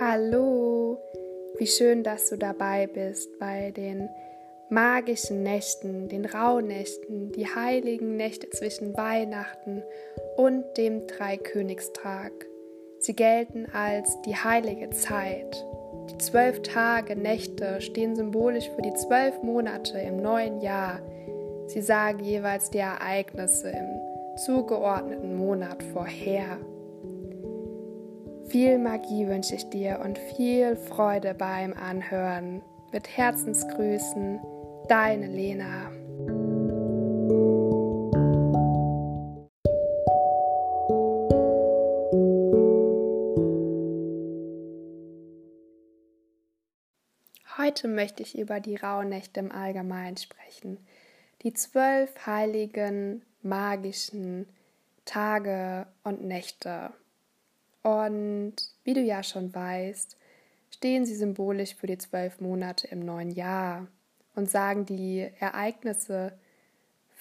Hallo, wie schön, dass du dabei bist bei den magischen Nächten, den Rauhnächten, die heiligen Nächte zwischen Weihnachten und dem Dreikönigstag. Sie gelten als die heilige Zeit. Die zwölf Tage, Nächte stehen symbolisch für die zwölf Monate im neuen Jahr. Sie sagen jeweils die Ereignisse im zugeordneten Monat vorher. Viel Magie wünsche ich dir und viel Freude beim Anhören. Mit Herzensgrüßen, deine Lena. Heute möchte ich über die Rauhnächte im Allgemeinen sprechen. Die zwölf heiligen, magischen Tage und Nächte. Und wie du ja schon weißt, stehen sie symbolisch für die zwölf Monate im neuen Jahr und sagen die Ereignisse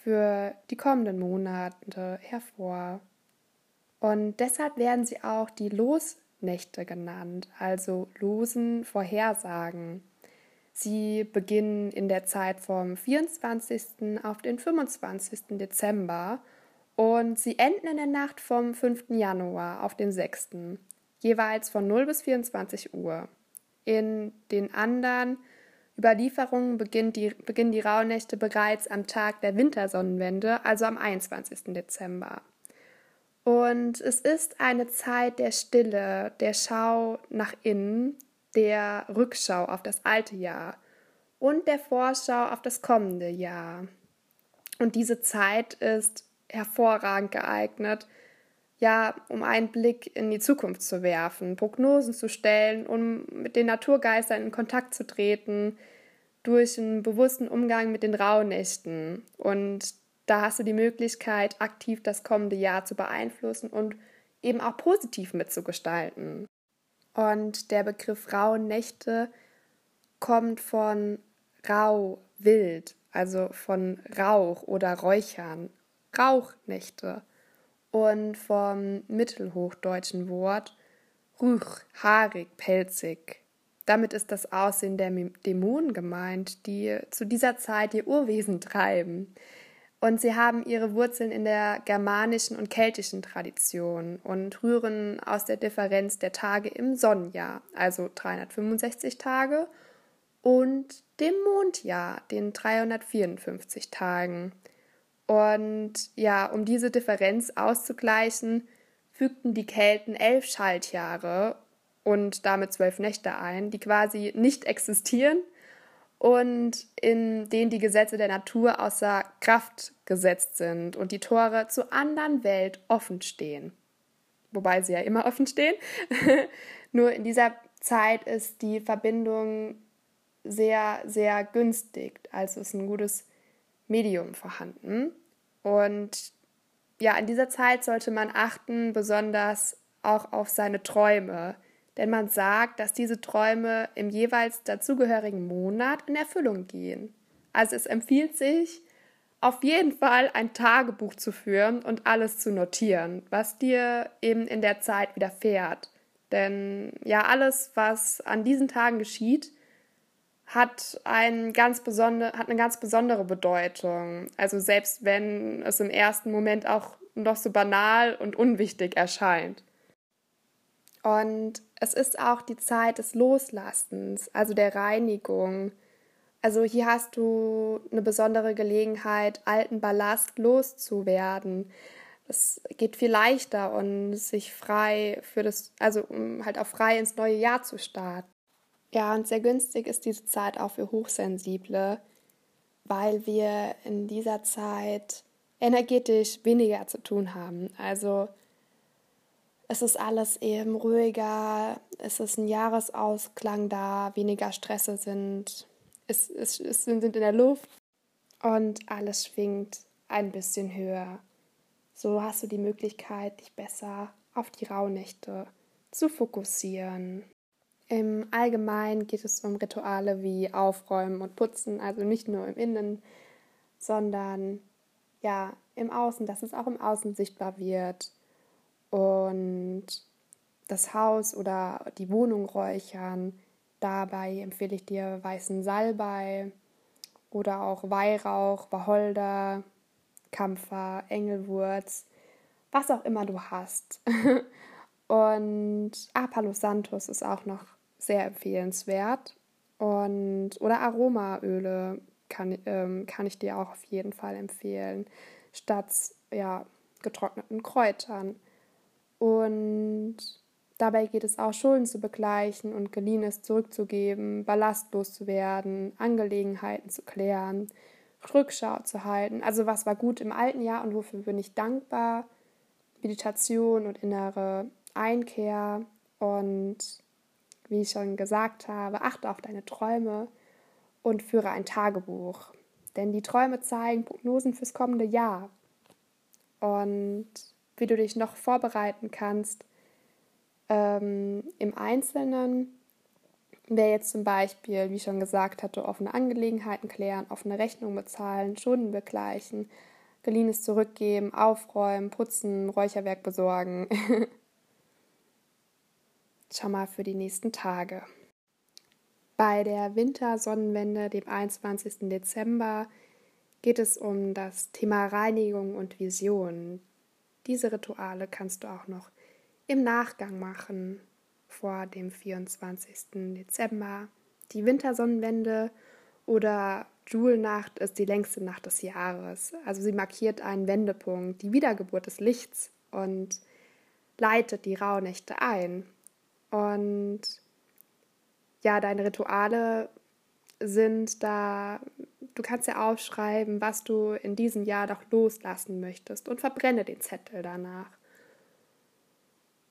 für die kommenden Monate hervor. Und deshalb werden sie auch die Losnächte genannt, also losen Vorhersagen. Sie beginnen in der Zeit vom 24. auf den 25. Dezember und sie enden in der Nacht vom 5. Januar auf den 6. jeweils von 0 bis 24 Uhr. In den anderen Überlieferungen beginnt die, beginnen die Rauhnächte bereits am Tag der Wintersonnenwende, also am 21. Dezember. Und es ist eine Zeit der Stille, der Schau nach innen, der Rückschau auf das alte Jahr und der Vorschau auf das kommende Jahr. Und diese Zeit ist hervorragend geeignet, ja, um einen Blick in die Zukunft zu werfen, Prognosen zu stellen, um mit den Naturgeistern in Kontakt zu treten, durch einen bewussten Umgang mit den Rauhnächten. Und da hast du die Möglichkeit, aktiv das kommende Jahr zu beeinflussen und eben auch positiv mitzugestalten. Und der Begriff Rauhnächte kommt von rau, wild, also von Rauch oder Räuchern. Rauchnächte und vom mittelhochdeutschen Wort rüch, haarig, pelzig. Damit ist das Aussehen der Dämonen gemeint, die zu dieser Zeit ihr Urwesen treiben. Und sie haben ihre Wurzeln in der germanischen und keltischen Tradition und rühren aus der Differenz der Tage im Sonnenjahr, also 365 Tage, und dem Mondjahr, den 354 Tagen. Und ja, um diese Differenz auszugleichen, fügten die Kelten elf Schaltjahre und damit zwölf Nächte ein, die quasi nicht existieren und in denen die Gesetze der Natur außer Kraft gesetzt sind und die Tore zur anderen Welt offen stehen. Wobei sie ja immer offen stehen. Nur in dieser Zeit ist die Verbindung sehr, sehr günstig. Also ist ein gutes Medium vorhanden. Und ja, in dieser Zeit sollte man achten, besonders auch auf seine Träume. Denn man sagt, dass diese Träume im jeweils dazugehörigen Monat in Erfüllung gehen. Also es empfiehlt sich, auf jeden Fall ein Tagebuch zu führen und alles zu notieren, was dir eben in der Zeit widerfährt. Denn ja, alles, was an diesen Tagen geschieht, hat, ein ganz hat eine ganz besondere Bedeutung. Also selbst wenn es im ersten Moment auch noch so banal und unwichtig erscheint. Und es ist auch die Zeit des Loslassens, also der Reinigung. Also hier hast du eine besondere Gelegenheit, alten Ballast loszuwerden. Es geht viel leichter und sich frei für das, also um halt auch frei ins neue Jahr zu starten. Ja, und sehr günstig ist diese Zeit auch für Hochsensible, weil wir in dieser Zeit energetisch weniger zu tun haben. Also es ist alles eben ruhiger, es ist ein Jahresausklang da, weniger Stresse sind, es, es, es sind in der Luft und alles schwingt ein bisschen höher. So hast du die Möglichkeit, dich besser auf die Rauhnächte zu fokussieren. Im Allgemeinen geht es um Rituale wie Aufräumen und Putzen, also nicht nur im Innen, sondern ja im Außen, dass es auch im Außen sichtbar wird. Und das Haus oder die Wohnung räuchern. Dabei empfehle ich dir weißen Salbei oder auch Weihrauch, Wacholder, Kampfer, Engelwurz, was auch immer du hast. Und ah, Santos ist auch noch sehr empfehlenswert. Und, oder Aromaöle kann, ähm, kann ich dir auch auf jeden Fall empfehlen, statt ja, getrockneten Kräutern. Und dabei geht es auch, Schulden zu begleichen und Geliehenes zurückzugeben, ballastlos zu werden, Angelegenheiten zu klären, Rückschau zu halten. Also was war gut im alten Jahr und wofür bin ich dankbar? Meditation und innere Einkehr und wie ich schon gesagt habe, achte auf deine Träume und führe ein Tagebuch. Denn die Träume zeigen Prognosen fürs kommende Jahr. Und wie du dich noch vorbereiten kannst, ähm, im Einzelnen wäre jetzt zum Beispiel, wie schon gesagt hatte, offene Angelegenheiten klären, offene Rechnungen bezahlen, Schulden begleichen, geliehenes zurückgeben, aufräumen, putzen, Räucherwerk besorgen. Schau mal für die nächsten Tage. Bei der Wintersonnenwende, dem 21. Dezember, geht es um das Thema Reinigung und Vision. Diese Rituale kannst du auch noch im Nachgang machen vor dem 24. Dezember. Die Wintersonnenwende oder Julnacht ist die längste Nacht des Jahres. Also sie markiert einen Wendepunkt, die Wiedergeburt des Lichts und leitet die Rauhnächte ein. Und ja, deine Rituale sind da, du kannst ja aufschreiben, was du in diesem Jahr doch loslassen möchtest und verbrenne den Zettel danach.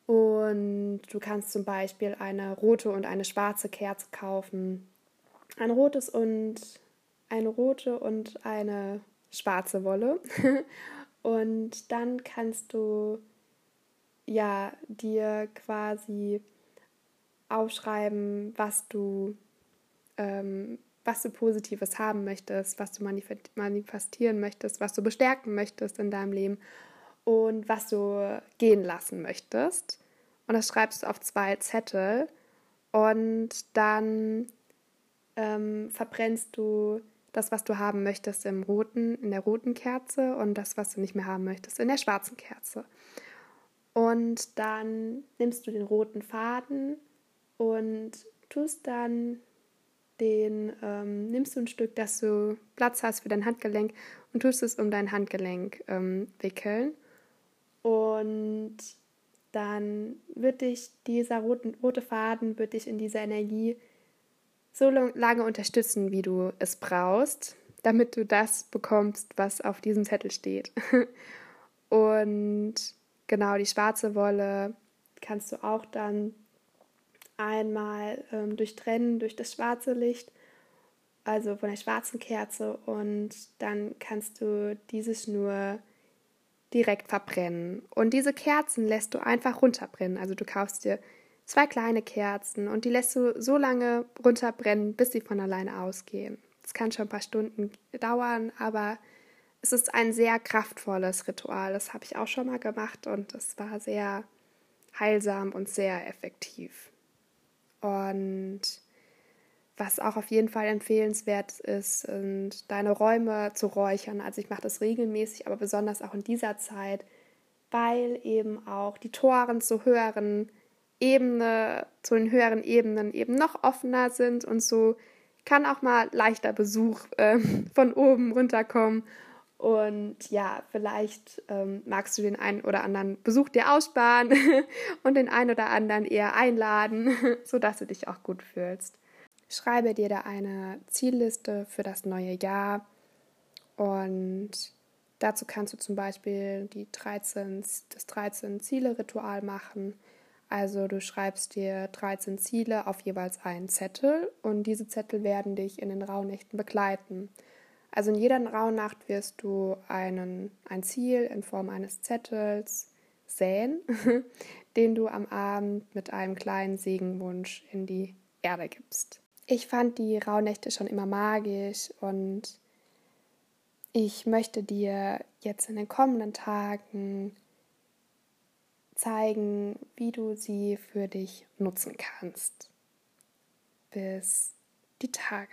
Und du kannst zum Beispiel eine rote und eine schwarze Kerze kaufen. Ein rotes und eine rote und eine schwarze Wolle. und dann kannst du ja dir quasi aufschreiben, was du, ähm, was du Positives haben möchtest, was du manifestieren möchtest, was du bestärken möchtest in deinem Leben und was du gehen lassen möchtest. Und das schreibst du auf zwei Zettel und dann ähm, verbrennst du das, was du haben möchtest, im roten, in der roten Kerze und das, was du nicht mehr haben möchtest, in der schwarzen Kerze. Und dann nimmst du den roten Faden und tust dann den, ähm, nimmst du ein Stück, dass du Platz hast für dein Handgelenk und tust es um dein Handgelenk ähm, wickeln. Und dann wird dich dieser roten, rote Faden wird dich in dieser Energie so lange unterstützen, wie du es brauchst, damit du das bekommst, was auf diesem Zettel steht. Und genau die schwarze Wolle kannst du auch dann einmal ähm, durchtrennen durch das schwarze Licht, also von der schwarzen Kerze, und dann kannst du diese Schnur direkt verbrennen. Und diese Kerzen lässt du einfach runterbrennen. Also du kaufst dir zwei kleine Kerzen und die lässt du so lange runterbrennen, bis sie von alleine ausgehen. Es kann schon ein paar Stunden dauern, aber es ist ein sehr kraftvolles Ritual. Das habe ich auch schon mal gemacht und es war sehr heilsam und sehr effektiv. Und was auch auf jeden Fall empfehlenswert ist, sind deine Räume zu räuchern. Also ich mache das regelmäßig, aber besonders auch in dieser Zeit, weil eben auch die Toren zu höheren Ebene, zu den höheren Ebenen eben noch offener sind und so kann auch mal leichter Besuch äh, von oben runterkommen und ja, vielleicht ähm, magst du den einen oder anderen Besuch dir aussparen und den einen oder anderen eher einladen, sodass du dich auch gut fühlst. Schreibe dir da eine Zielliste für das neue Jahr und dazu kannst du zum Beispiel die 13, das 13 Ziele-Ritual machen. Also du schreibst dir 13 Ziele auf jeweils einen Zettel und diese Zettel werden dich in den Rauhnächten begleiten. Also in jeder Rauhnacht wirst du einen, ein Ziel in Form eines Zettels säen, den du am Abend mit einem kleinen Segenwunsch in die Erde gibst. Ich fand die Rauhnächte schon immer magisch und ich möchte dir jetzt in den kommenden Tagen zeigen, wie du sie für dich nutzen kannst. Bis die Tage.